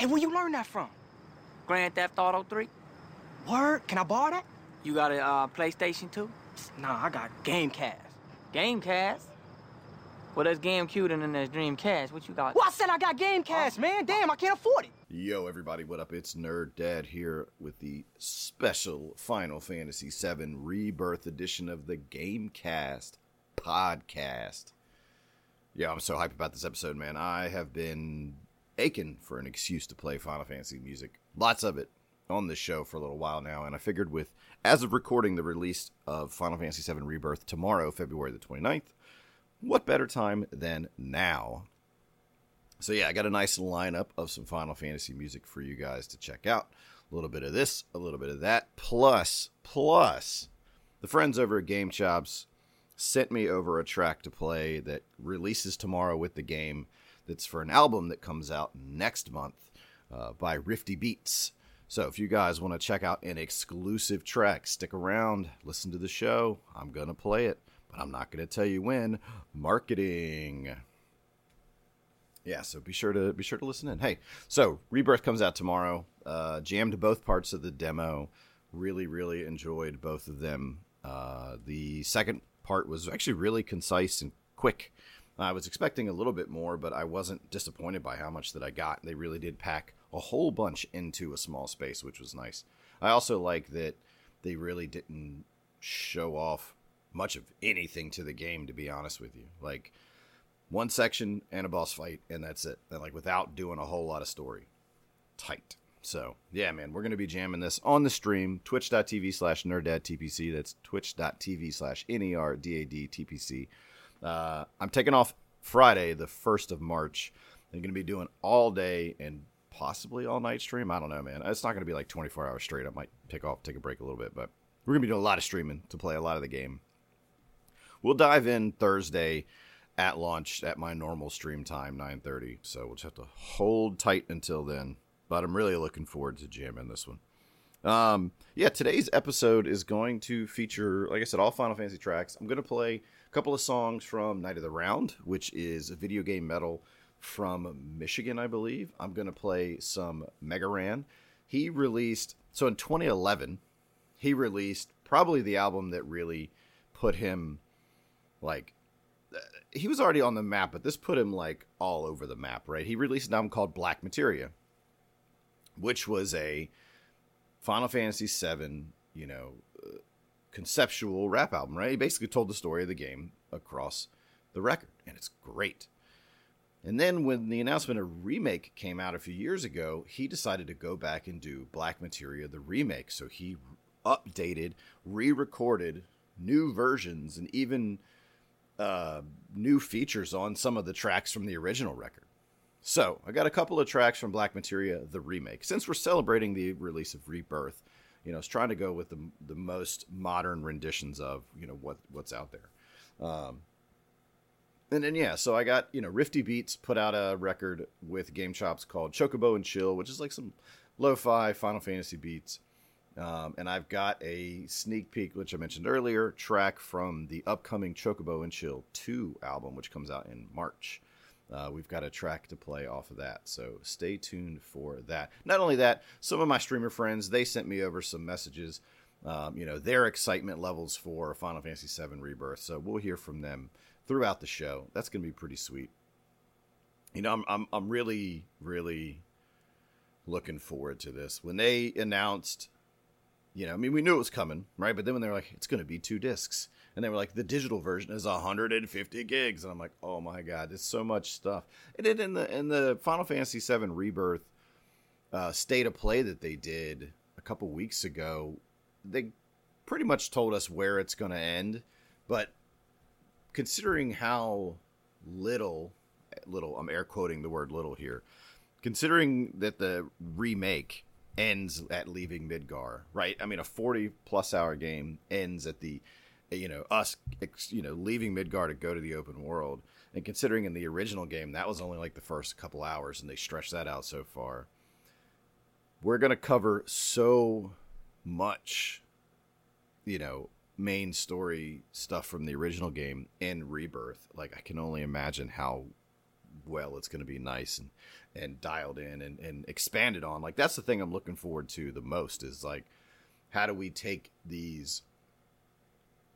Hey, where you learn that from? Grand Theft Auto 3? Word? Can I borrow that? You got a uh, PlayStation 2? Nah, I got Gamecast. Gamecast? Well, there's GameCube and then there's Dreamcast. What you got? Well, I said I got Gamecast, man. Damn, I can't afford it. Yo, everybody, what up? It's Nerd Dad here with the special Final Fantasy VII Rebirth edition of the Gamecast podcast. Yeah, I'm so hyped about this episode, man. I have been aching for an excuse to play Final Fantasy music. Lots of it on this show for a little while now, and I figured with, as of recording the release of Final Fantasy VII Rebirth tomorrow, February the 29th, what better time than now? So yeah, I got a nice lineup of some Final Fantasy music for you guys to check out. A little bit of this, a little bit of that, plus plus the friends over at Game Chops sent me over a track to play that releases tomorrow with the game. That's for an album that comes out next month uh, by Rifti Beats. So if you guys want to check out an exclusive track, stick around, listen to the show. I'm gonna play it, but I'm not gonna tell you when. Marketing yeah so be sure to be sure to listen in hey so rebirth comes out tomorrow uh jammed both parts of the demo really really enjoyed both of them uh the second part was actually really concise and quick i was expecting a little bit more but i wasn't disappointed by how much that i got they really did pack a whole bunch into a small space which was nice i also like that they really didn't show off much of anything to the game to be honest with you like one section and a boss fight, and that's it. And like without doing a whole lot of story. Tight. So yeah, man, we're gonna be jamming this on the stream, twitch.tv slash nerddadtpc. That's twitch.tv slash N-E-R-D-A-D-T-P-C. Uh, I'm taking off Friday, the first of March. I'm gonna be doing all day and possibly all night stream. I don't know, man. It's not gonna be like 24 hours straight. I might take off, take a break a little bit, but we're gonna be doing a lot of streaming to play a lot of the game. We'll dive in Thursday at launch at my normal stream time 9.30 so we'll just have to hold tight until then but i'm really looking forward to jamming this one um, yeah today's episode is going to feature like i said all final fantasy tracks i'm going to play couple of songs from knight of the round which is a video game metal from michigan i believe i'm going to play some mega ran he released so in 2011 he released probably the album that really put him like he was already on the map, but this put him like all over the map, right? He released an album called Black Materia, which was a Final Fantasy VII, you know, uh, conceptual rap album, right? He basically told the story of the game across the record, and it's great. And then when the announcement of remake came out a few years ago, he decided to go back and do Black Materia the remake. So he updated, re-recorded new versions, and even uh, new features on some of the tracks from the original record. So I got a couple of tracks from Black Materia, the remake. Since we're celebrating the release of Rebirth, you know, it's trying to go with the the most modern renditions of you know what what's out there. Um, and then yeah, so I got you know Rifti Beats put out a record with Game Chops called Chocobo and Chill, which is like some lo-fi Final Fantasy beats. Um, and I've got a sneak peek, which I mentioned earlier, track from the upcoming Chocobo and Chill 2 album, which comes out in March. Uh, we've got a track to play off of that, so stay tuned for that. Not only that, some of my streamer friends they sent me over some messages, um, you know, their excitement levels for Final Fantasy VII Rebirth. So we'll hear from them throughout the show. That's going to be pretty sweet. You know, I'm I'm I'm really really looking forward to this. When they announced you know, I mean, we knew it was coming, right? But then when they're like, it's going to be two discs, and they were like, the digital version is 150 gigs, and I'm like, oh my god, it's so much stuff. And in the in the Final Fantasy VII Rebirth uh, state of play that they did a couple weeks ago, they pretty much told us where it's going to end, but considering how little, little, I'm air quoting the word little here, considering that the remake ends at leaving Midgar, right? I mean, a 40 plus hour game ends at the, you know, us, you know, leaving Midgar to go to the open world. And considering in the original game, that was only like the first couple hours and they stretched that out so far. We're going to cover so much, you know, main story stuff from the original game in Rebirth. Like, I can only imagine how well it's going to be nice and and dialed in and, and expanded on. Like that's the thing I'm looking forward to the most is like how do we take these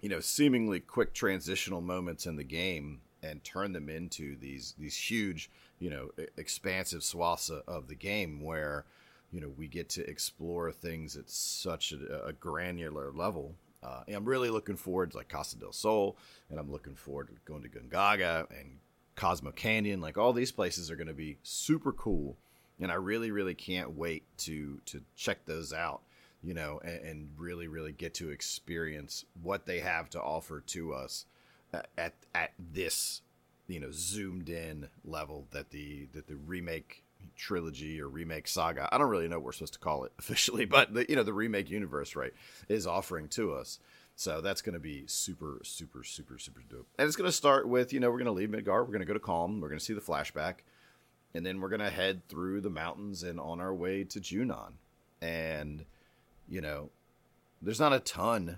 you know seemingly quick transitional moments in the game and turn them into these these huge you know expansive swaths of the game where you know we get to explore things at such a, a granular level uh, I'm really looking forward to like Costa del Sol, and I'm looking forward to going to Gongaga and Cosmo Canyon. Like all these places are going to be super cool, and I really, really can't wait to to check those out. You know, and, and really, really get to experience what they have to offer to us uh, at at this you know zoomed in level that the that the remake trilogy or remake saga i don't really know what we're supposed to call it officially but the you know the remake universe right is offering to us. So that's going to be super super super super dope. And it's going to start with you know we're going to leave midgar we're going to go to Kalm we're going to see the flashback and then we're going to head through the mountains and on our way to junon. And you know there's not a ton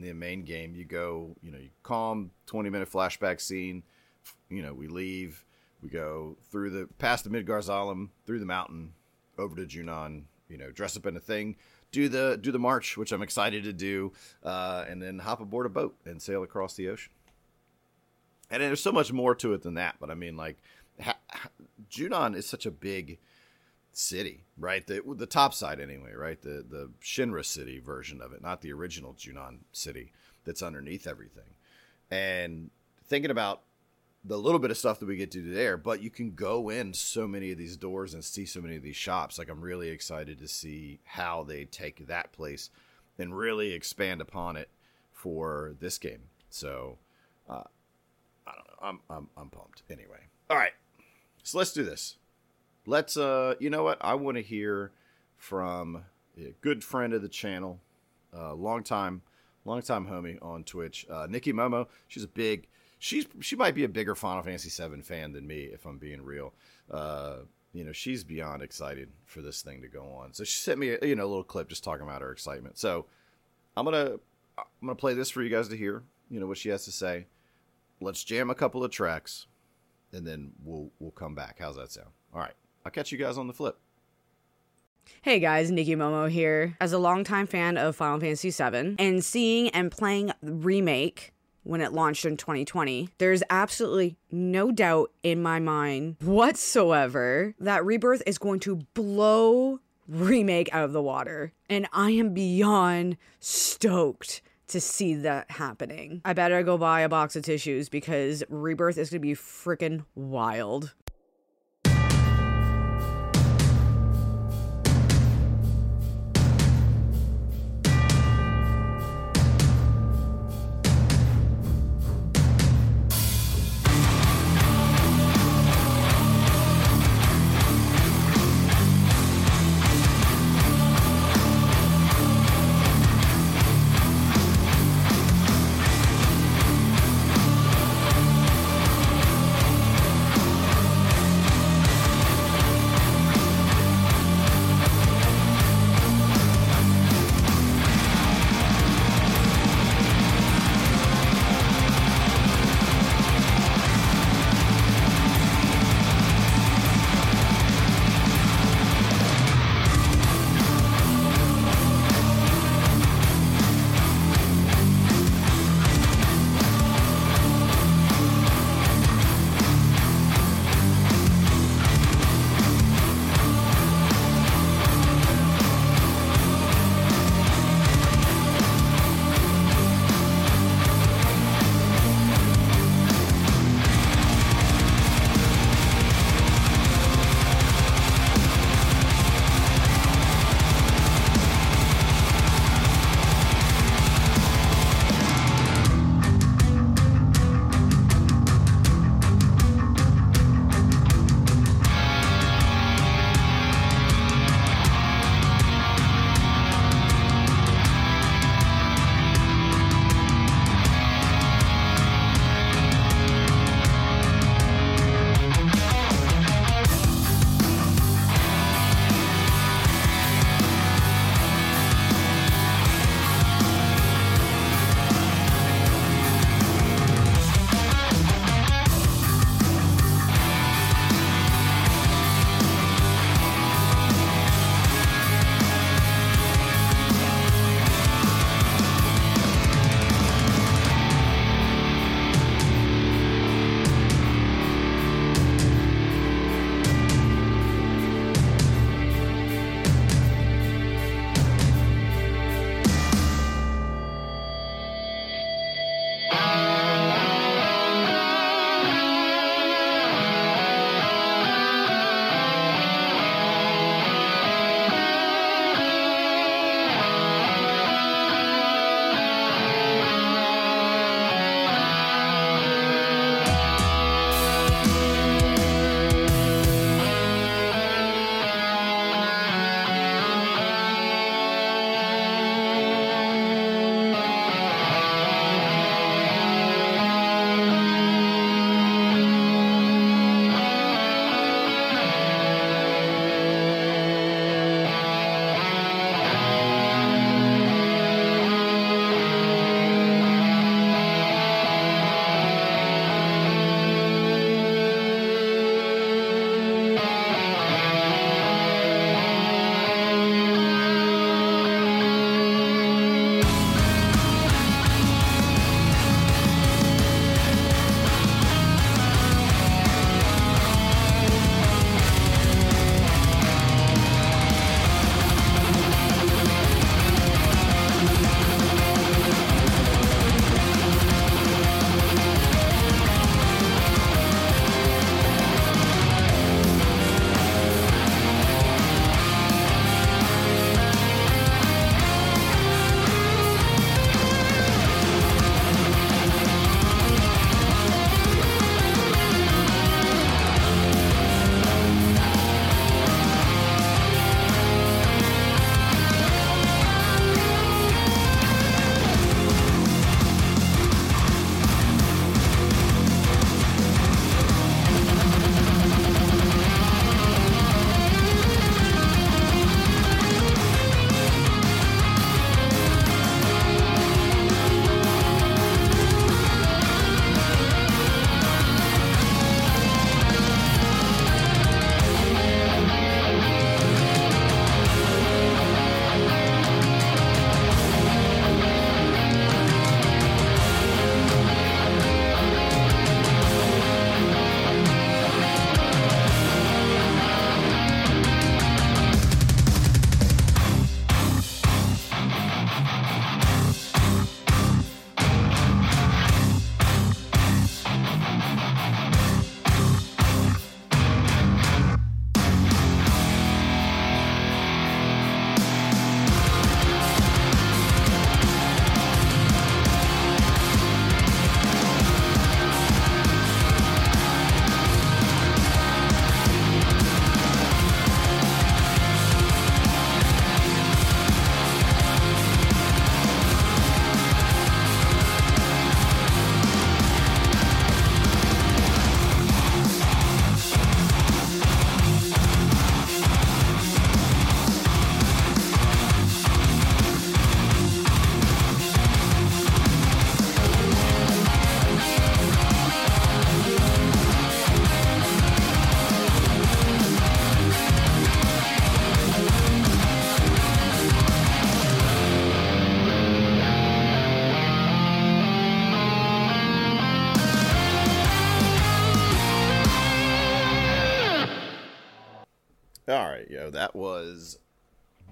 in the main game you go you know you Kalm 20 minute flashback scene you know we leave we go through the past the Midgar Zolom, through the mountain, over to Junon. You know, dress up in a thing, do the do the march, which I'm excited to do, uh, and then hop aboard a boat and sail across the ocean. And there's so much more to it than that. But I mean, like, ha- Junon is such a big city, right? The the top side anyway, right? The the Shinra city version of it, not the original Junon city that's underneath everything. And thinking about the little bit of stuff that we get to do there, but you can go in so many of these doors and see so many of these shops. Like I'm really excited to see how they take that place and really expand upon it for this game. So uh, I don't know. I'm I'm I'm pumped. Anyway, all right. So let's do this. Let's uh, you know what? I want to hear from a good friend of the channel, uh, long time, long time homie on Twitch, uh, Nikki Momo. She's a big she's she might be a bigger Final Fantasy 7 fan than me, if I'm being real. Uh, you know, she's beyond excited for this thing to go on. So she sent me, a, you know, a little clip just talking about her excitement. So I'm gonna I'm gonna play this for you guys to hear. You know what she has to say. Let's jam a couple of tracks, and then we'll we'll come back. How's that sound? All right, I'll catch you guys on the flip. Hey guys, Nikki Momo here. As a longtime fan of Final Fantasy VII and seeing and playing remake when it launched in 2020. There's absolutely no doubt in my mind whatsoever that Rebirth is going to blow Remake out of the water. And I am beyond stoked to see that happening. I better go buy a box of tissues because Rebirth is going to be freaking wild.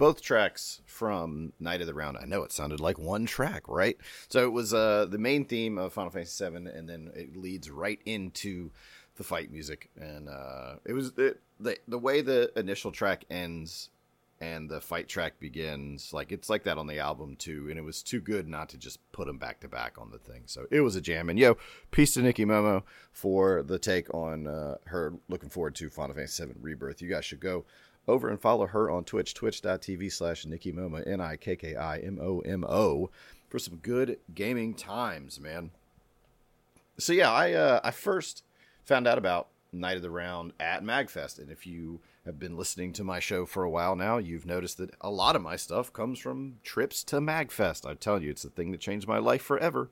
Both tracks from Knight of the Round. I know it sounded like one track, right? So it was uh, the main theme of Final Fantasy VII, and then it leads right into the fight music, and uh, it was it, the the way the initial track ends and the fight track begins like it's like that on the album too. And it was too good not to just put them back to back on the thing. So it was a jam. And yo peace to nikki momo for the take on uh, her looking forward to final fantasy 7 rebirth. You guys should go over and follow her on twitch twitch.tv slash nikki momo n-i-k-k-i-m-o-m-o for some good gaming times man so yeah i uh i first found out about knight of the round at magfest and if you have been listening to my show for a while now, you've noticed that a lot of my stuff comes from trips to MagFest. I tell you, it's the thing that changed my life forever.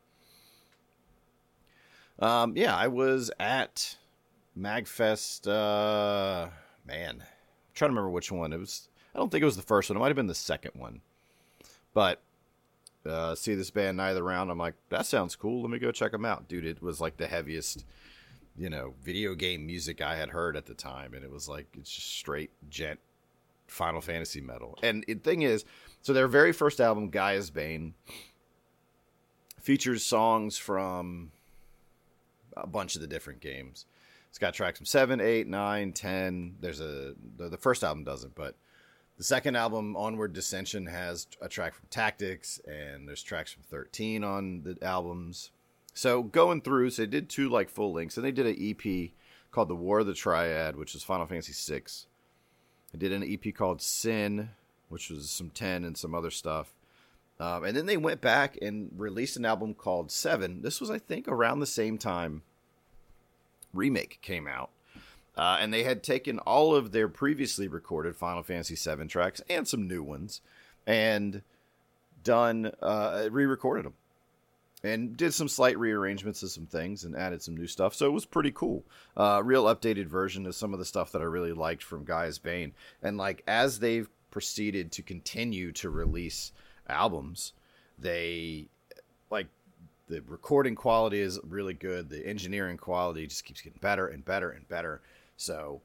Um, yeah, I was at MagFest. Uh, man, trying to remember which one it was. I don't think it was the first one. It might have been the second one. But uh, see this band Knight of the Round. I'm like, that sounds cool. Let me go check them out, dude. It was like the heaviest you know, video game music I had heard at the time, and it was like it's just straight djent Final Fantasy metal. And the thing is, so their very first album, Gaea's Bane, features songs from a bunch of the different games. It's got tracks from 7, 8, 9, 10. There's a the, the first album doesn't, but the second album, Onward Dissension, has a track from Tactics, and there's tracks from 13 on the albums. So going through, so they did two like full links, and they did an EP called The War of the Triad, which is Final Fantasy VI. They did an EP called Sin, which was some 10 and some other stuff. Um, and then they went back and released an album called Seven. This was, I think, around the same time Remake came out. Uh, and they had taken all of their previously recorded Final Fantasy VII tracks and some new ones and done, uh, re recorded them and did some slight rearrangements of some things and added some new stuff. So it was pretty cool. Uh, real updated version of some of the stuff that I really liked from Gaea's Bane. And like as they've proceeded to continue to release albums, they like the recording quality is really good. The engineering quality just keeps getting better and better and better. So,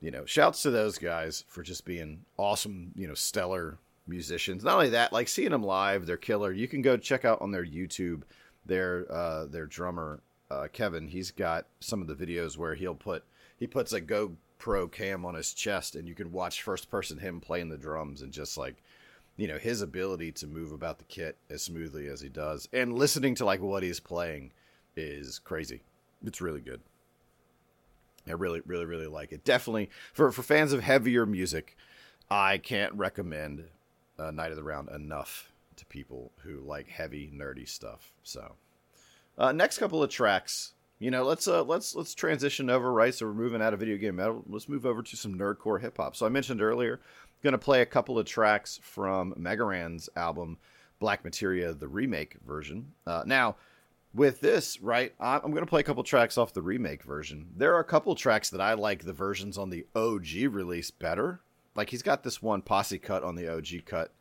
you know, shouts to those guys for just being awesome, you know, stellar musicians. Not only that, like seeing them live, they're killer. You can go check out on their YouTube their uh, their drummer uh, Kevin. He's got some of the videos where he'll put he puts a GoPro cam on his chest, and you can watch first person him playing the drums and just like you know his ability to move about the kit as smoothly as he does, and listening to like what he's playing is crazy. It's really good. I really, really, really like it. Definitely for for fans of heavier music, I can't recommend uh, Knight of the Round enough to people who like heavy nerdy stuff. So, uh, next couple of tracks, you know, let's uh, let's let's transition over. Right, so we're moving out of video game metal. Let's move over to some nerdcore hip hop. So I mentioned earlier, going to play a couple of tracks from Mega Ran's album Black Materia, the remake version. Uh, now. With this, right, I'm going to play a couple tracks off the remake version. There are a couple tracks that I like the versions on the OG release better, like he's got this one posse cut on the OG cut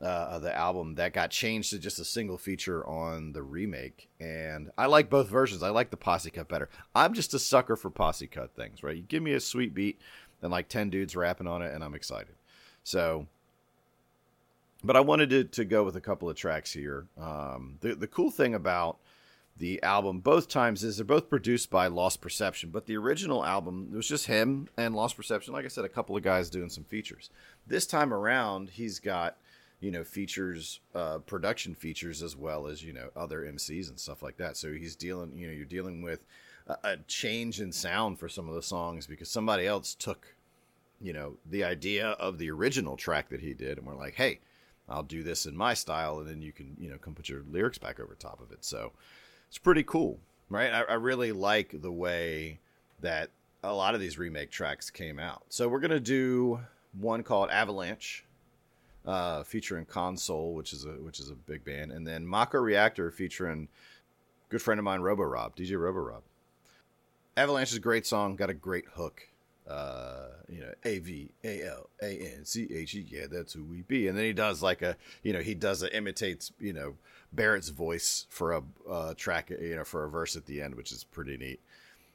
uh, of the album that got changed to just a single feature on the remake, and I like both versions. I like the posse cut better. I'm just a sucker for posse cut things, right? You give me a sweet beat and like ten dudes rapping on it, and I'm excited. So, but I wanted to to go with a couple of tracks here. Um, the the cool thing about the album both times is they're both produced by Lost Perception, but the original album it was just him and Lost Perception. Like I said, a couple of guys doing some features. This time around, he's got you know features, uh, production features as well as you know other MCs and stuff like that. So he's dealing, you know, you're dealing with a, a change in sound for some of the songs because somebody else took, you know, the idea of the original track that he did, and we're like, hey. I'll do this in my style, and then you can, you know, come put your lyrics back over top of it. So, it's pretty cool, right? I, I really like the way that a lot of these remake tracks came out. So we're gonna do one called Avalanche, uh, featuring Console, which is a which is a big band, and then Mako Reactor featuring good friend of mine, Robo Rob, DJ Robo Rob. Avalanche is a great song, got a great hook. Uh, you know, A V A L A N C H E. Yeah, that's who we be. And then he does like a, you know, he does a imitates, you know, Barret's voice for a uh, track, you know, for a verse at the end, which is pretty neat.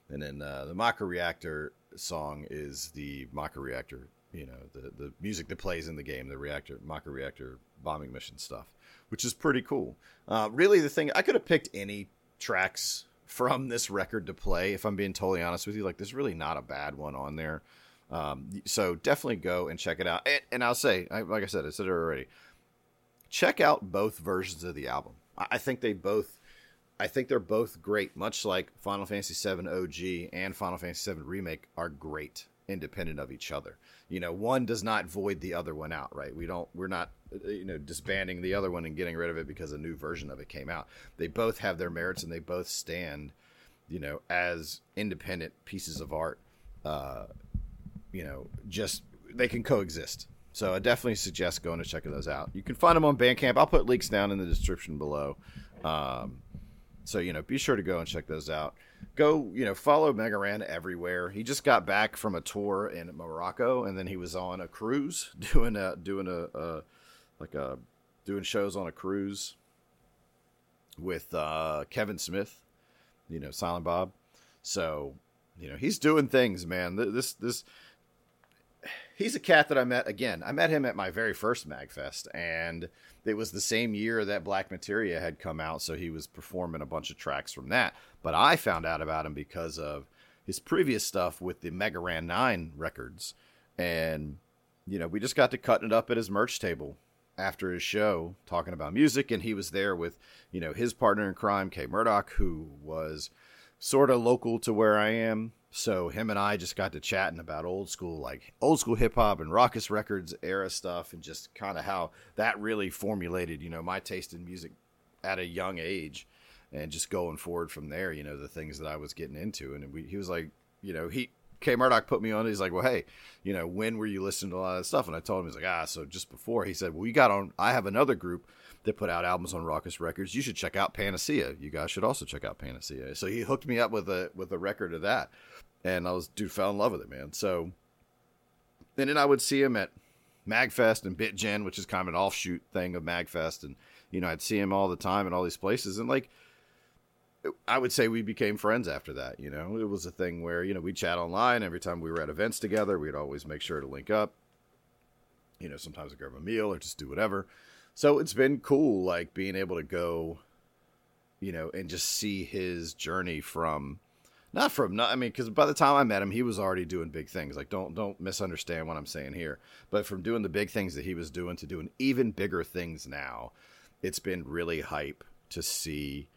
And then uh, the Mako Reactor song is the Mako Reactor you know the the music that plays in the game, the reactor Mako reactor bombing mission stuff, which is pretty cool. Uh, really, the thing I could have picked any tracks from this record to play. If I'm being totally honest with you, like there's really not a bad one on there. Um, so definitely go and check it out. And, and I'll say, I, like I said, I said it already. Check out both versions of the album. I, I think they both, I think they're both great. Much like Final Fantasy VII OG and Final Fantasy VII Remake are great, independent of each other. You know, one does not void the other one out, right? We don't, we're not, uh, you know, disbanding the other one and getting rid of it because a new version of it came out. They both have their merits and they both stand, you know, as independent pieces of art. Uh, you know, just they can coexist. So I definitely suggest going and checking those out. You can find them on Bandcamp. I'll put links down in the description below. Um, so you know, be sure to go and check those out. Go, you know, follow Mega Ran everywhere. He just got back from a tour in Morocco, and then he was on a cruise doing a doing a, a like a doing shows on a cruise with uh, Kevin Smith, you know, Silent Bob. So you know, he's doing things, man. This this he's a cat that I met again. I met him at my very first Magfest, and it was the same year that Black Materia had come out, so he was performing a bunch of tracks from that. But I found out about him because of his previous stuff with the Mega Ran Nine records, and you know we just got to cutting it up at his merch table after his show, talking about music, and he was there with you know his partner in crime, K-Murdock, who was sort of local to where I am so him and I just got to chatting about old school, like old school hip hop and Rawkus Records era stuff, and just kind of how that really formulated, you know, my taste in music at a young age, and just going forward from there, you know, the things that I was getting into. And we, he was like, you know, he K-Murdock put me on. He's like, well, hey, you know, when were you listening to a lot of stuff? And I told him, he's like, ah, so just before. He said, well, you got on. I have another group that put out albums on Rawkus Records. You should check out Panacea. You guys should also check out Panacea. So he hooked me up with a with a record of that and I was dude fell in love with it, man. So, and then I would see him at Magfest and BitGen, which is kind of an offshoot thing of Magfest, and you know I'd see him all the time in all these places, and like I would say we became friends after that. You know, it was a thing where you know we chat online every time we were at events together. We'd always make sure to link up. You know, sometimes we grab a meal or just do whatever. So it's been cool, like being able to go, you know, and just see his journey from not from not, I mean, because by the time I met him, he was already doing big things. Like, don't don't misunderstand what I'm saying here. But from doing the big things that he was doing to doing even bigger things now, it's been really hype to see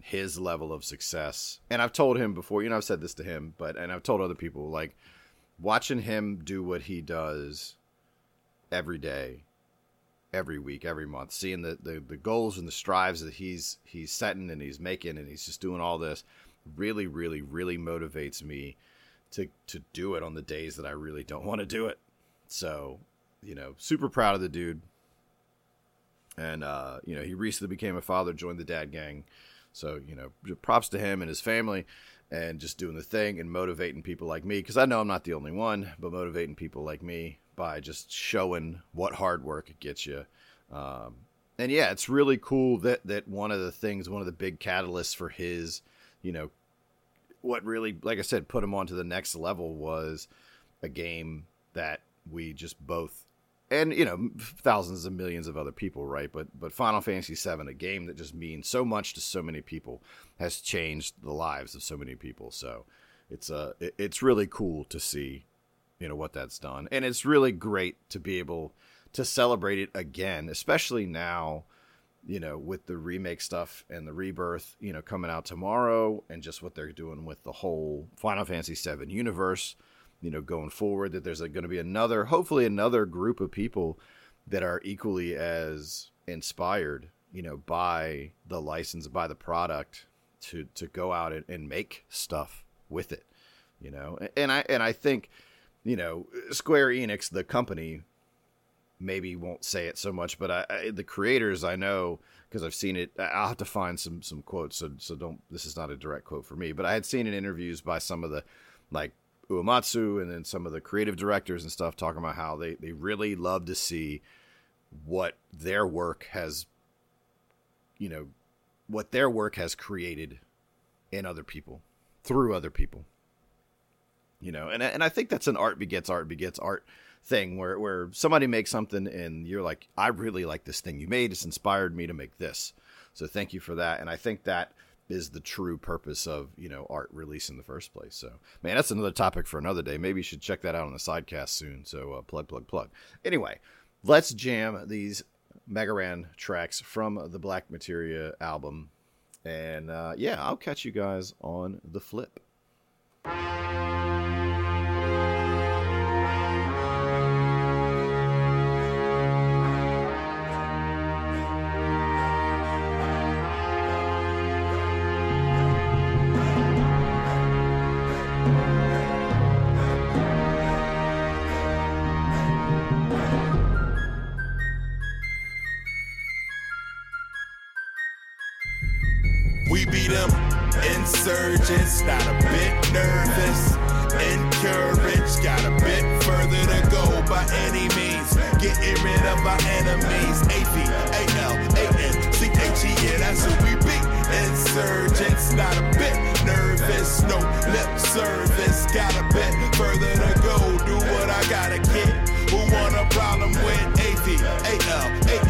his level of success. And I've told him before, you know, I've said this to him, but and I've told other people, like watching him do what he does every day, every week, every month, seeing the the, the goals and the strives that he's he's setting and he's making, and he's just doing all this really, really, really motivates me to to do it on the days that I really don't want to do it. So, you know, super proud of the dude. And uh, you know, he recently became a father, joined the dad gang. So, you know, props to him and his family and just doing the thing and motivating people like me because I know I'm not the only one, but motivating people like me by just showing what hard work it gets you. Um, and yeah, it's really cool that that one of the things, one of the big catalysts for his you know, what really, like I said, put him on to the next level was a game that we just both and you know thousands of millions of other people right but but final fantasy 7 a game that just means so much to so many people has changed the lives of so many people so it's uh it's really cool to see you know what that's done. And it's really great to be able to celebrate it again especially now you know, with the remake stuff and the rebirth, you know, coming out tomorrow and just what they're doing with the whole Final Fantasy VII universe, you know, going forward, that there's going to be another, hopefully, another group of people that are equally as inspired, you know, by the license, by the product to, to go out and, and make stuff with it, you know, and I, and I think, you know, Square Enix, the company, maybe won't say it so much, but I, I the creators I know because I've seen it. I'll have to find some some quotes. So so don't. This is not a direct quote for me, but I had seen in interviews by some of the like Uematsu and then some of the creative directors and stuff talking about how they they really love to see what their work has, you know, what their work has created in other people through other people. You know, and and I think that's an art begets art begets art thing where where somebody makes something and you're like, I really like this thing you made. It's inspired me to make this. So thank you for that. And I think that is the true purpose of you know art release in the first place. So man, that's another topic for another day. Maybe you should check that out on the sidecast soon. So uh, plug plug plug. Anyway, let's jam these Mega Ran tracks from the Black Materia album. And uh, yeah, I'll catch you guys on the flip. We Got a bit further to go by any means. Getting rid of our enemies. A-V-A-L-A-N-C-H-E, yeah, that's who we beat. Insurgents, not a bit nervous. No lip service, got a bit further to go. Do what I gotta get. Who want a problem with A-V-A-L-A-N-C-H-E,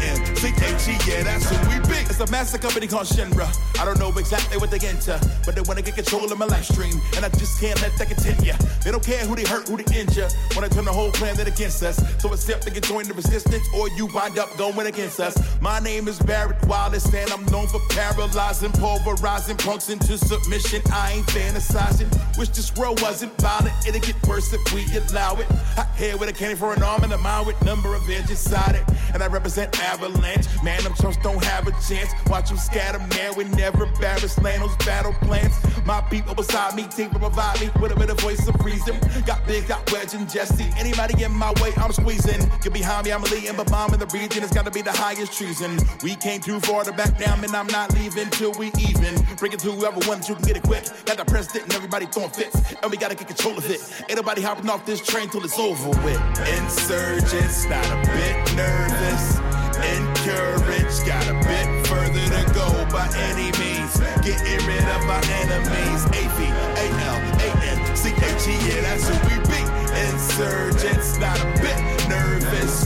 yeah, that's who we beat. It's a massive company called Shinra. I don't know exactly what they into, but they wanna get control of my live stream, and I just can't let that continue. They don't care who they hurt, who they injure. Wanna turn the whole planet against us. So it's up to get join the resistance, or you wind up going against us. My name is Barret Wallace, and I'm known for paralyzing, pulverizing punks into submission. I ain't fantasizing. Wish this world wasn't violent. It'll get worse if we allow it. Hot hair with a candy for an arm and a mind number of edges inside it. And I represent Avalanche. Man, them chumps don't have a chance. Watch them scatter, man. We never embarrass Lano's battle plans. My people beside me, to provide me with a bit of voice of reason. Got big, got wedge and Jessie. Anybody in my way, I'm squeezing. Get behind me, I'm leading, but bomb in the region has gotta be the highest treason. We came too far to back down, and I'm not leaving till we even. Bring it to whoever wants, you can get it quick. Got the president and everybody throwing fits, and we gotta get control of it. Ain't nobody hopping off this train till it's over with. Insurgents, not a bit nervous. Encouraged, got a bit further to go by any means. Getting rid of our enemies. A-V-A-L-A-N-C-H-E, yeah, that's who we beat. Insurgents, not a bit nervous.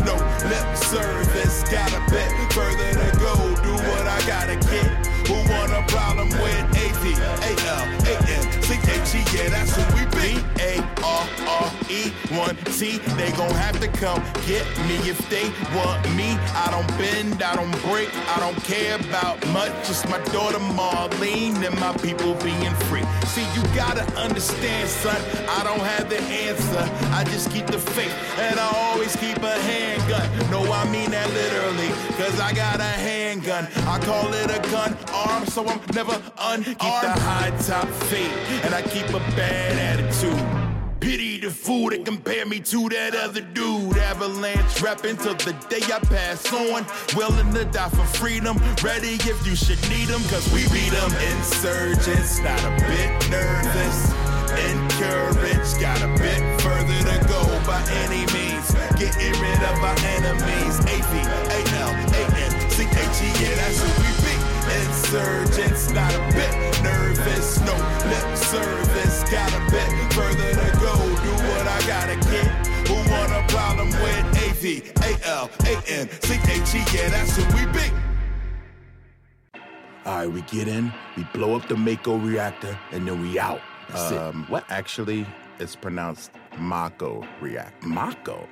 A-R-R-E-1-T, they gon' have to come get me if they want me. I don't bend, I don't break, I don't care about much. It's my daughter Marlene and my people being free. See, you gotta understand, son, I don't have the answer. I just keep the faith, and I always keep a handgun. No, I mean that literally, cause I got a handgun. I call it a gun arm, so I'm never unarmed. Keep the high top fate, and I keep a bad attitude. Pity the fool that compare me to that other dude. Avalanche rapping till the day I pass on. Willing to die for freedom. Ready if you should need them, cause we beat them. Insurgents, not a bit nervous. Encouraged, got a bit further to go by any means. Getting rid of our enemies. A-V-A-L-A-N-C-H-E, yeah, that's who we beat. Insurgents, not a bit nervous. No lip service, got a bit further to go. Do what I gotta get. Who want a problem with A-V-A-L-A-N-C-H-E, yeah, that's who we beat. All right, we get in, we blow up the Mako reactor, and then we out. That's it. Um, what actually is pronounced Mako reactor? Mako?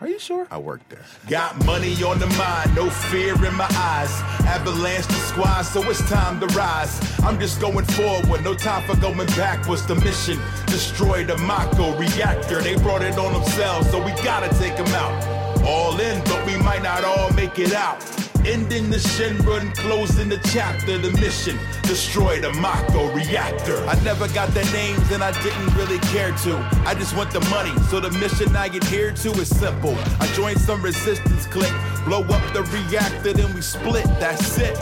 Are you sure? I worked there. Got money on the mind, no fear in my eyes. Avalanche the squad, so it's time to rise. I'm just going forward, no time for going back. backwards. The mission, destroy the Mako reactor. They brought it on themselves, so we gotta take them out. All in, but we might not all make it out. Ending the Shinra and closing the chapter, the mission, destroy the Mako reactor. I never got the names and I didn't really care to. I just want the money, so the mission I adhere to is simple. I joined some resistance clique Blow up the reactor, then we split, that's it.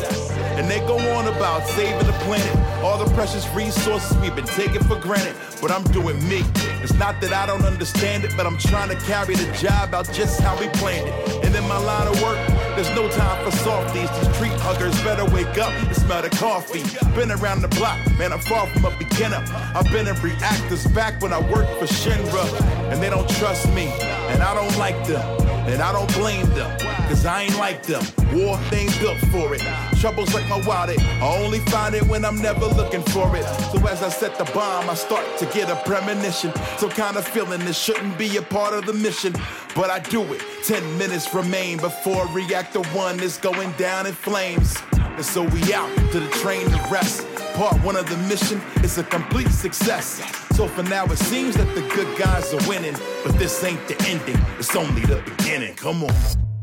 And they go on about saving the planet. All the precious resources we've been taking for granted. But I'm doing me. It's not that I don't understand it, but I'm trying to carry the job out just how we planned it. And in my line of work, there's no time for softies. These street huggers better wake up and smell the coffee. Been around the block, man, I'm far from a beginner. I've been in reactors back when I worked for Shinra. And they don't trust me, and I don't like them. And I don't blame them, cause I ain't like them. War, ain't built for it. Troubles like my wallet, I only find it when I'm never looking for it. So as I set the bomb, I start to get a premonition. Some kind of feeling this shouldn't be a part of the mission. But I do it. Ten minutes remain before reactor one is going down in flames. And so we out to the train to rest. Part one of the mission is a complete success. So for now, it seems that the good guys are winning. But this ain't the ending, it's only the beginning. Come on.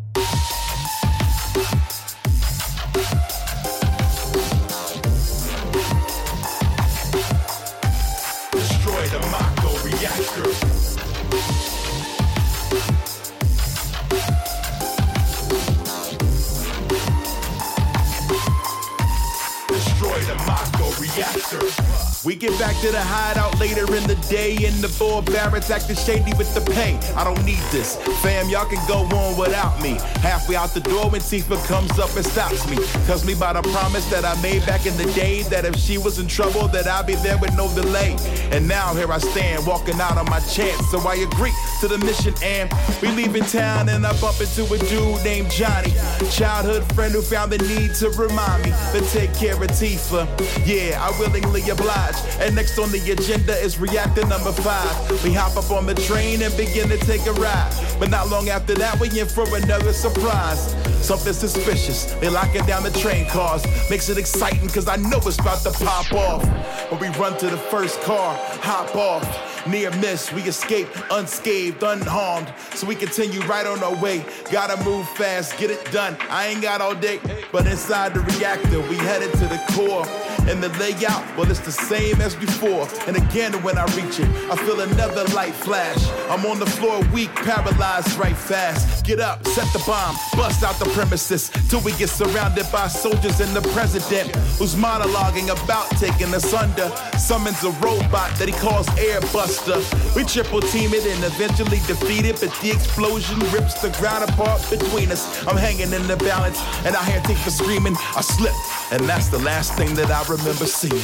Get back to the hideout later in the day, and the four barracks acting shady with the pay. I don't need this, fam. Y'all can go on without me. Halfway out the door when Tifa comes up and stops me. Tells me about a promise that I made back in the day that if she was in trouble, that I'd be there with no delay. And now here I stand, walking out on my chance. So I agree to the mission, and we leave in town, and I bump into a dude named Johnny, childhood friend who found the need to remind me to take care of Tifa. Yeah, I willingly oblige. And next on the agenda is reactor number five. We hop up on the train and begin to take a ride. But not long after that, we in for another surprise. Something suspicious. They locking down the train cars. Makes it exciting because I know it's about to pop off. When we run to the first car, hop off. Near miss, we escape unscathed, unharmed. So we continue right on our way. Gotta move fast, get it done. I ain't got all day. But inside the reactor, we headed to the core. And the layout, well, it's the same as before. And again, when I reach it, I feel another light flash. I'm on the floor, weak, paralyzed, right fast. Get up, set the bomb, bust out the premises till we get surrounded by soldiers and the president who's monologuing about taking us under. Summons a robot that he calls Airbuster. We triple team it and eventually defeat it, but the explosion rips the ground apart between us. I'm hanging in the balance, and I hear Tifa screaming. I slip, and that's the last thing that I remember seeing.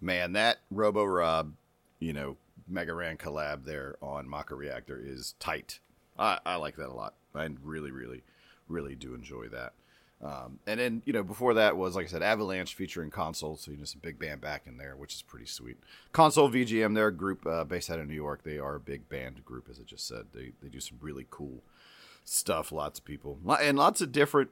Man, that Robo Rob, you know, Mega Ran collab there on Mako Reactor is tight. I, I like that a lot. I really, really, really do enjoy that. Um, and then, you know, before that was, like I said, Avalanche featuring Console. So, you know, some big band back in there, which is pretty sweet. Console VGM, they're a group uh, based out of New York. They are a big band group, as I just said. They, they do some really cool stuff, lots of people. And lots of different,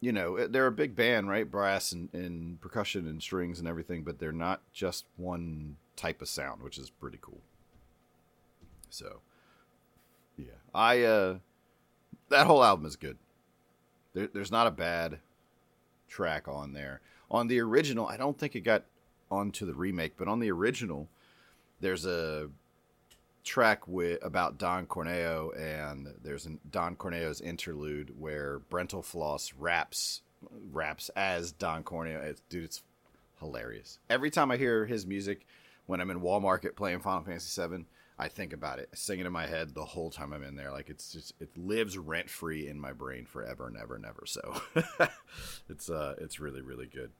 you know, they're a big band, right? Brass and, and percussion and strings and everything, but they're not just one type of sound, which is pretty cool. So, yeah. I, uh, that whole album is good. There, there's not a bad track on there. On the original, I don't think it got onto the remake, but on the original, there's a track with about Don Corneo, and there's an Don Corneo's interlude where Brentalfloss raps raps as Don Corneo. It's, dude, it's hilarious. Every time I hear his music, when I'm in Walmart playing Final Fantasy VII, I think about it, I sing it in my head the whole time I'm in there. Like it's just it lives rent free in my brain forever and ever and ever. So it's uh it's really really good.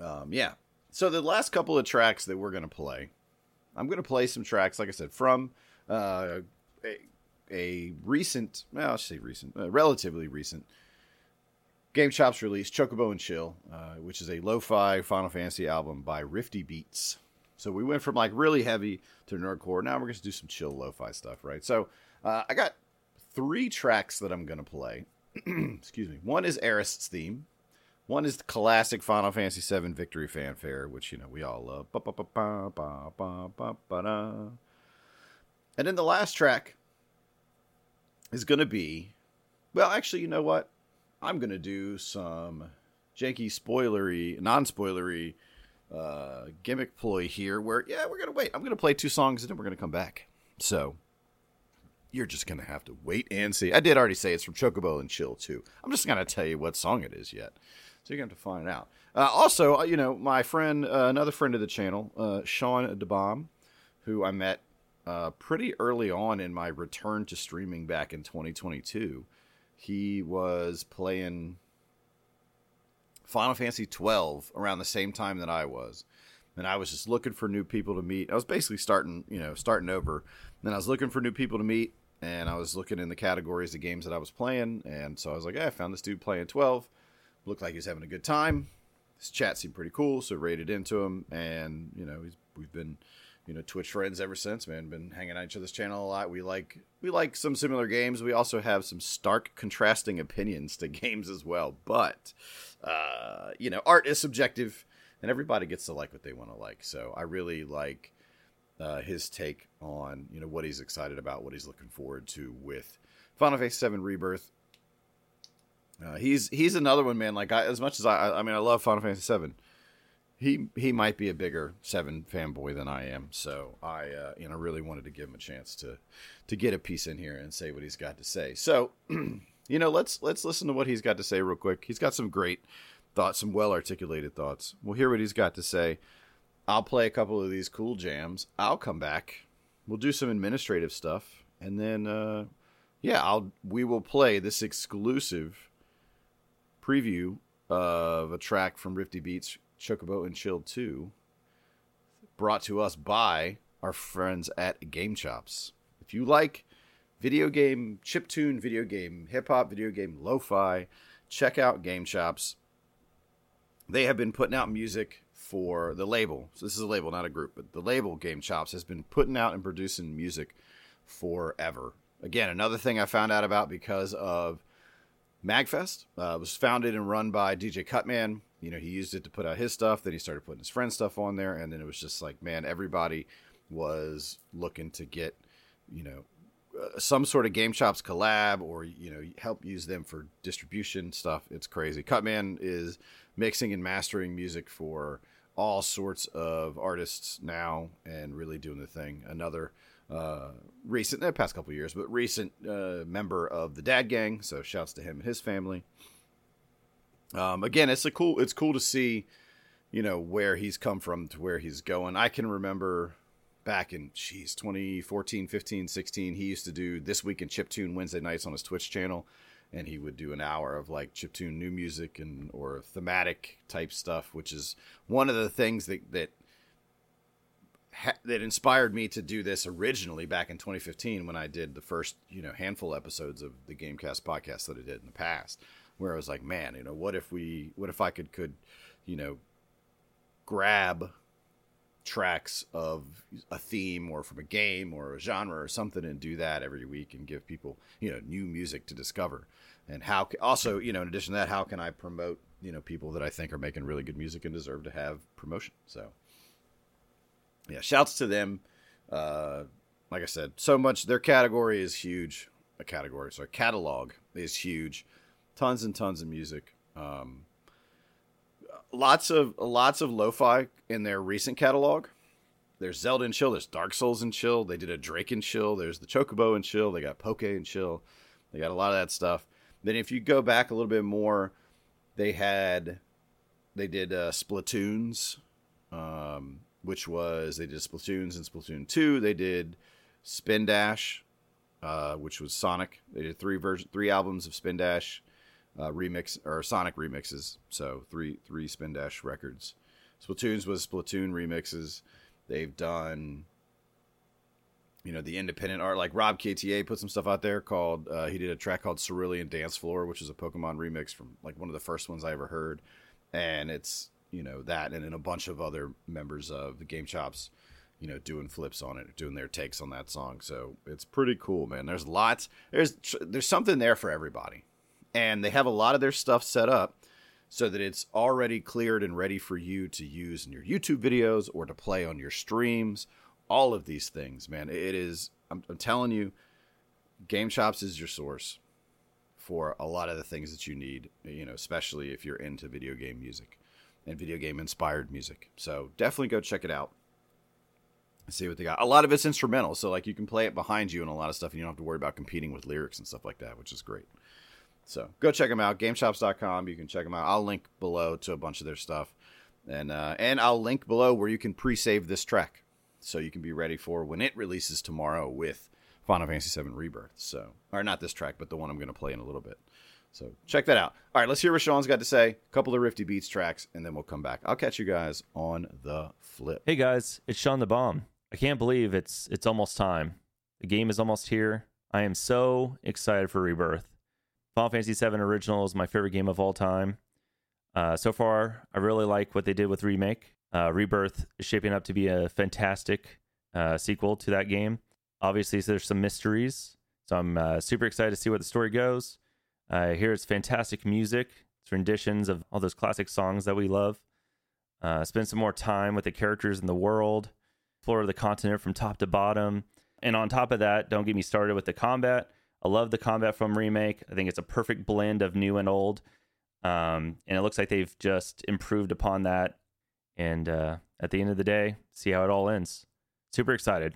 Um yeah. So the last couple of tracks that we're gonna play, I'm gonna play some tracks, like I said, from uh a, a recent, well, I should say recent, uh, relatively recent Game Chops release, Chocobo and Chill, uh, which is a lo-fi Final Fantasy album by Rifti Beats. So we went from like really heavy to nerdcore. Now we're going to do some chill lo-fi stuff, right? So uh, I got three tracks that I'm going to play. Excuse me. One is Aeris's theme. One is the classic Final Fantasy VII Victory Fanfare, which you know we all love. And then the last track is going to be, well, actually, you know what? I'm going to do some janky spoilery, non-spoilery uh, gimmick ploy here where, yeah, we're going to wait. I'm going to play two songs and then we're going to come back. So you're just gonna have to wait and see. I did already say it's from Chocobo and Chill too. I'm just gonna tell you what song it is yet, so you're gonna have to find out. Uh, also, uh, you know, my friend, uh, another friend of the channel, uh, Sean DeBomb, who I met uh, pretty early on in my return to streaming back in 2022. He was playing Final Fantasy 12 around the same time that I was. And I was just looking for new people to meet. I was basically starting, you know, starting over. And I was looking for new people to meet, and I was looking in the categories of games that I was playing. And so I was like, hey, I found this dude playing 12. Looked like he was having a good time. His chat seemed pretty cool, so rated into him. And, you know, we've been you know Twitch friends ever since, man. Been hanging out each other's channel a lot. We like we like some similar games. We also have some stark contrasting opinions to games as well. But uh, you know, art is subjective, and everybody gets to like what they want to like. So I really like uh, his take on you know what he's excited about, what he's looking forward to with Final Fantasy VII Rebirth. Uh, he's he's another one, man. Like I, as much as I, I mean, I love Final Fantasy VII he he might be a bigger seven fanboy than I am. So I uh, you know really wanted to give him a chance to to get a piece in here and say what he's got to say. So you know let's let's listen to what he's got to say real quick. He's got some great thoughts, some well articulated thoughts. We'll hear what he's got to say. I'll play a couple of these cool jams. I'll come back. We'll do some administrative stuff, and then uh, yeah, I'll we will play this exclusive preview of a track from Rifti Beats Chocobo and Chill 2, brought to us by our friends at Game Chops. If you like video game chip tune, video game hip hop, video game lo fi, check out Game Chops. They have been putting out music for the label. So this is a label, not a group, but the label Game Chops has been putting out and producing music forever. Again, another thing I found out about because of Magfest uh, was founded and run by DJ Cutman you know, he used it to put out his stuff. Then he started putting his friend's stuff on there, and then it was just like, man, everybody was looking to get, you know, uh, some sort of Game Chops collab or you know help use them for distribution stuff. It's crazy. Cutman is mixing and mastering music for all sorts of artists now and really doing the thing. Another uh, recent, the past couple years, but recent uh, member of the Dad Gang. So shouts to him and his family. Um, again, it's a cool. It's cool to see, you know, where he's come from to where he's going. I can remember back in geez 2014 15 16 he used to do this week in chiptune wednesday nights on his twitch channel and he would do an hour of like chiptune new music and or thematic type stuff which is one of the things that that ha- that inspired me to do this originally back in 2015 when i did the first you know handful episodes of the gamecast podcast that i did in the past where I was like, man, you know, what if we, what if I could, could, you know, grab tracks of a theme or from a game or a genre or something and do that every week and give people, you know, new music to discover. And how, also, you know, in addition to that, how can I promote, you know, people that I think are making really good music and deserve to have promotion? So, yeah, shouts to them. Uh, like I said, so much. Their category is huge. A category, sorry, catalog is huge tons and tons of music. Um, lots of lots of lo-fi in their recent catalog. There's Zelda and Chill. There's Dark Souls and Chill. They did a Drake and Chill. There's the Chocobo and Chill. They got Poke and Chill. They got a lot of that stuff. Then if you go back a little bit more, they had they did uh, Splatunes, um, which was they did Splatunes and Splatoon two. They did Spin Dash, uh, which was Sonic. They did three version three albums of Spin Dash uh, remix or Sonic remixes. So three three Spin Dash records. Splatunes was Splatoon remixes. They've done, you know, the independent art. Like Rob KTA put some stuff out there called. Uh, he did a track called Cerulean Dance Floor, which is a Pokemon remix from like one of the first ones I ever heard, and it's you know that and then a bunch of other members of the Game Chops you know, doing flips on it, doing their takes on that song. So it's pretty cool, man. There's lots. There's there's something there for everybody and they have a lot of their stuff set up so that it's already cleared and ready for you to use in your YouTube videos or to play on your streams. All of these things, man. It is, I'm, I'm telling you, Game Chops is your source for a lot of the things that you need, you know, especially if you're into video game music and video game inspired music. So definitely go check it out. see what they got. A lot of it's instrumental, so like you can play it behind you and a lot of stuff, and you don't have to worry about competing with lyrics and stuff like that, which is great. So go check them out. Gamechops.com. You can check them out. I'll link below to a bunch of their stuff, and uh, and I'll link below where you can pre-save this track, so you can be ready for when it releases tomorrow with Final Fantasy VII Rebirth. So, or not this track, but the one I'm going to play in a little bit. So check that out. All right, let's hear what Sean's got to say. A couple of Rifti Beats tracks, and then we'll come back. I'll catch you guys on the flip. Hey guys, it's Sean the Bomb. I can't believe it's it's almost time. The game is almost here. I am so excited for Rebirth. Final Fantasy VII Original is my favorite game of all time. Uh, so far, I really like what they did with Remake. Uh, Rebirth is shaping up to be a fantastic uh, sequel to that game. Obviously, there's some mysteries, so I'm uh, super excited to see where the story goes. I hear it's fantastic music, it's renditions of all those classic songs that we love. Uh, spend some more time with the characters in the world, explore the continent from top to bottom. And on top of that, don't get me started with the combat. I love the combat from Remake. I think it's a perfect blend of new and old. Um, and it looks like they've just improved upon that. And uh, at the end of the day, see how it all ends. Super excited.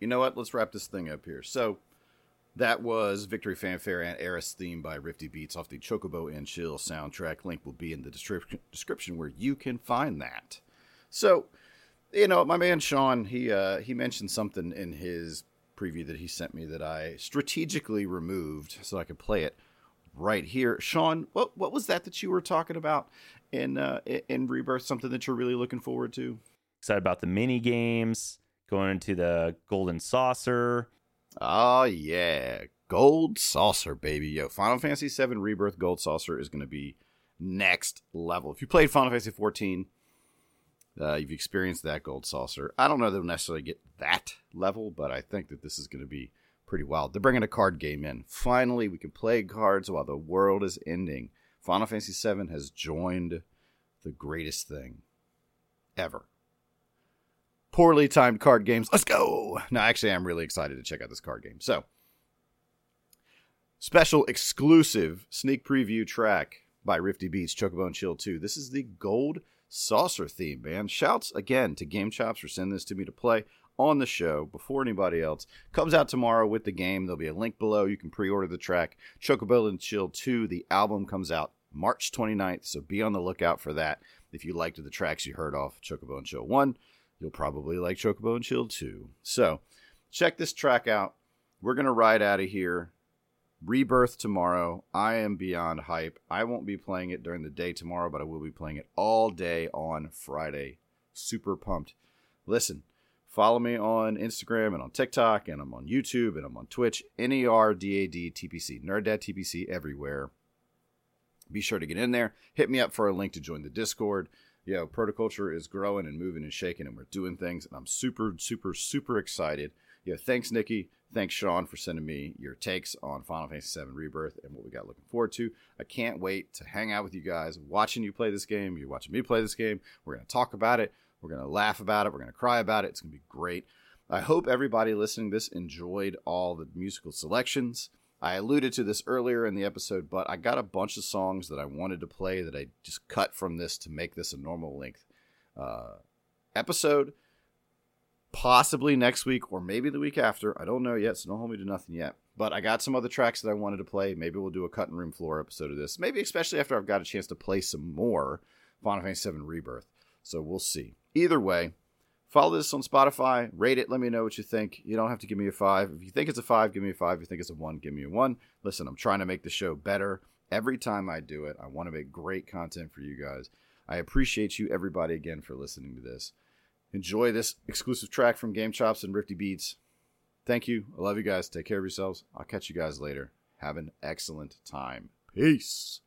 You know what? Let's wrap this thing up here. So that was Victory Fanfare and Aeris theme by Rifti Beats off the Chocobo and Chill soundtrack. Link will be in the description description where you can find that. So, you know, my man Sean, he uh, he mentioned something in his preview that he sent me that I strategically removed so I could play it right here. Sean, what what was that that you were talking about in uh, in Rebirth? Something that you're really looking forward to? Excited about the mini games, going into the Golden Saucer. Oh yeah, Gold Saucer, baby. Yo, Final Fantasy VII Rebirth Gold Saucer is going to be next level. If you played Final Fantasy 14, uh, you've experienced that Gold Saucer. I don't know they'll necessarily get that level, but I think that this is going to be pretty wild. They're bringing a card game in. Finally, we can play cards while the world is ending. Final Fantasy VII has joined the greatest thing ever. Poorly timed card games. Let's go. No, actually, I'm really excited to check out this card game. So, special exclusive sneak preview track by Rifti Beats, Chocobo and Chill 2. This is the Gold Saucer theme, man. Shouts again to Game Chops for sending this to me to play on the show before anybody else. Comes out tomorrow with the game. There'll be a link below. You can pre order the track. Chocobo and Chill 2, the album comes out March 29th, so be on the lookout for that. If you liked the tracks you heard off Chocobo and Chill 1, you'll probably like Chocobo and Chill 2. So check this track out. We're going to ride out of here. Rebirth tomorrow. I am beyond hype. I won't be playing it during the day tomorrow, but I will be playing it all day on Friday. Super pumped. Listen, follow me on Instagram and on TikTok, and I'm on YouTube and I'm on Twitch. N E R D A D T P C. Nerddad TPC everywhere. Be sure to get in there. Hit me up for a link to join the Discord. Yo, Protoculture is growing and moving and shaking, and we're doing things, and I'm super, super, super excited. Yo, thanks, Nikki. Thanks, Sean, for sending me your takes on Final Fantasy VII Rebirth and what we got looking forward to. I can't wait to hang out with you guys, watching you play this game. You're watching me play this game. We're going to talk about it. We're going to laugh about it. We're going to cry about it. It's going to be great. I hope everybody listening this enjoyed all the musical selections. I alluded to this earlier in the episode, but I got a bunch of songs that I wanted to play that I just cut from this to make this a normal length uh, episode possibly next week or maybe the week after. I don't know yet, so don't hold me to nothing yet. But I got some other tracks that I wanted to play. Maybe we'll do a cutting room floor episode of this. Maybe especially after I've got a chance to play some more Final Fantasy VII Rebirth. So we'll see. Either way, follow this on Spotify, rate it, let me know what you think. You don't have to give me a five. If you think it's a five, give me a five. If you think it's a one, give me a one. Listen, I'm trying to make the show better every time I do it. I want to make great content for you guys. I appreciate you, everybody, again, for listening to this. Enjoy this exclusive track from Game Chops and Rifti Beats. Thank you. I love you guys. Take care of yourselves. I'll catch you guys later. Have an excellent time. Peace.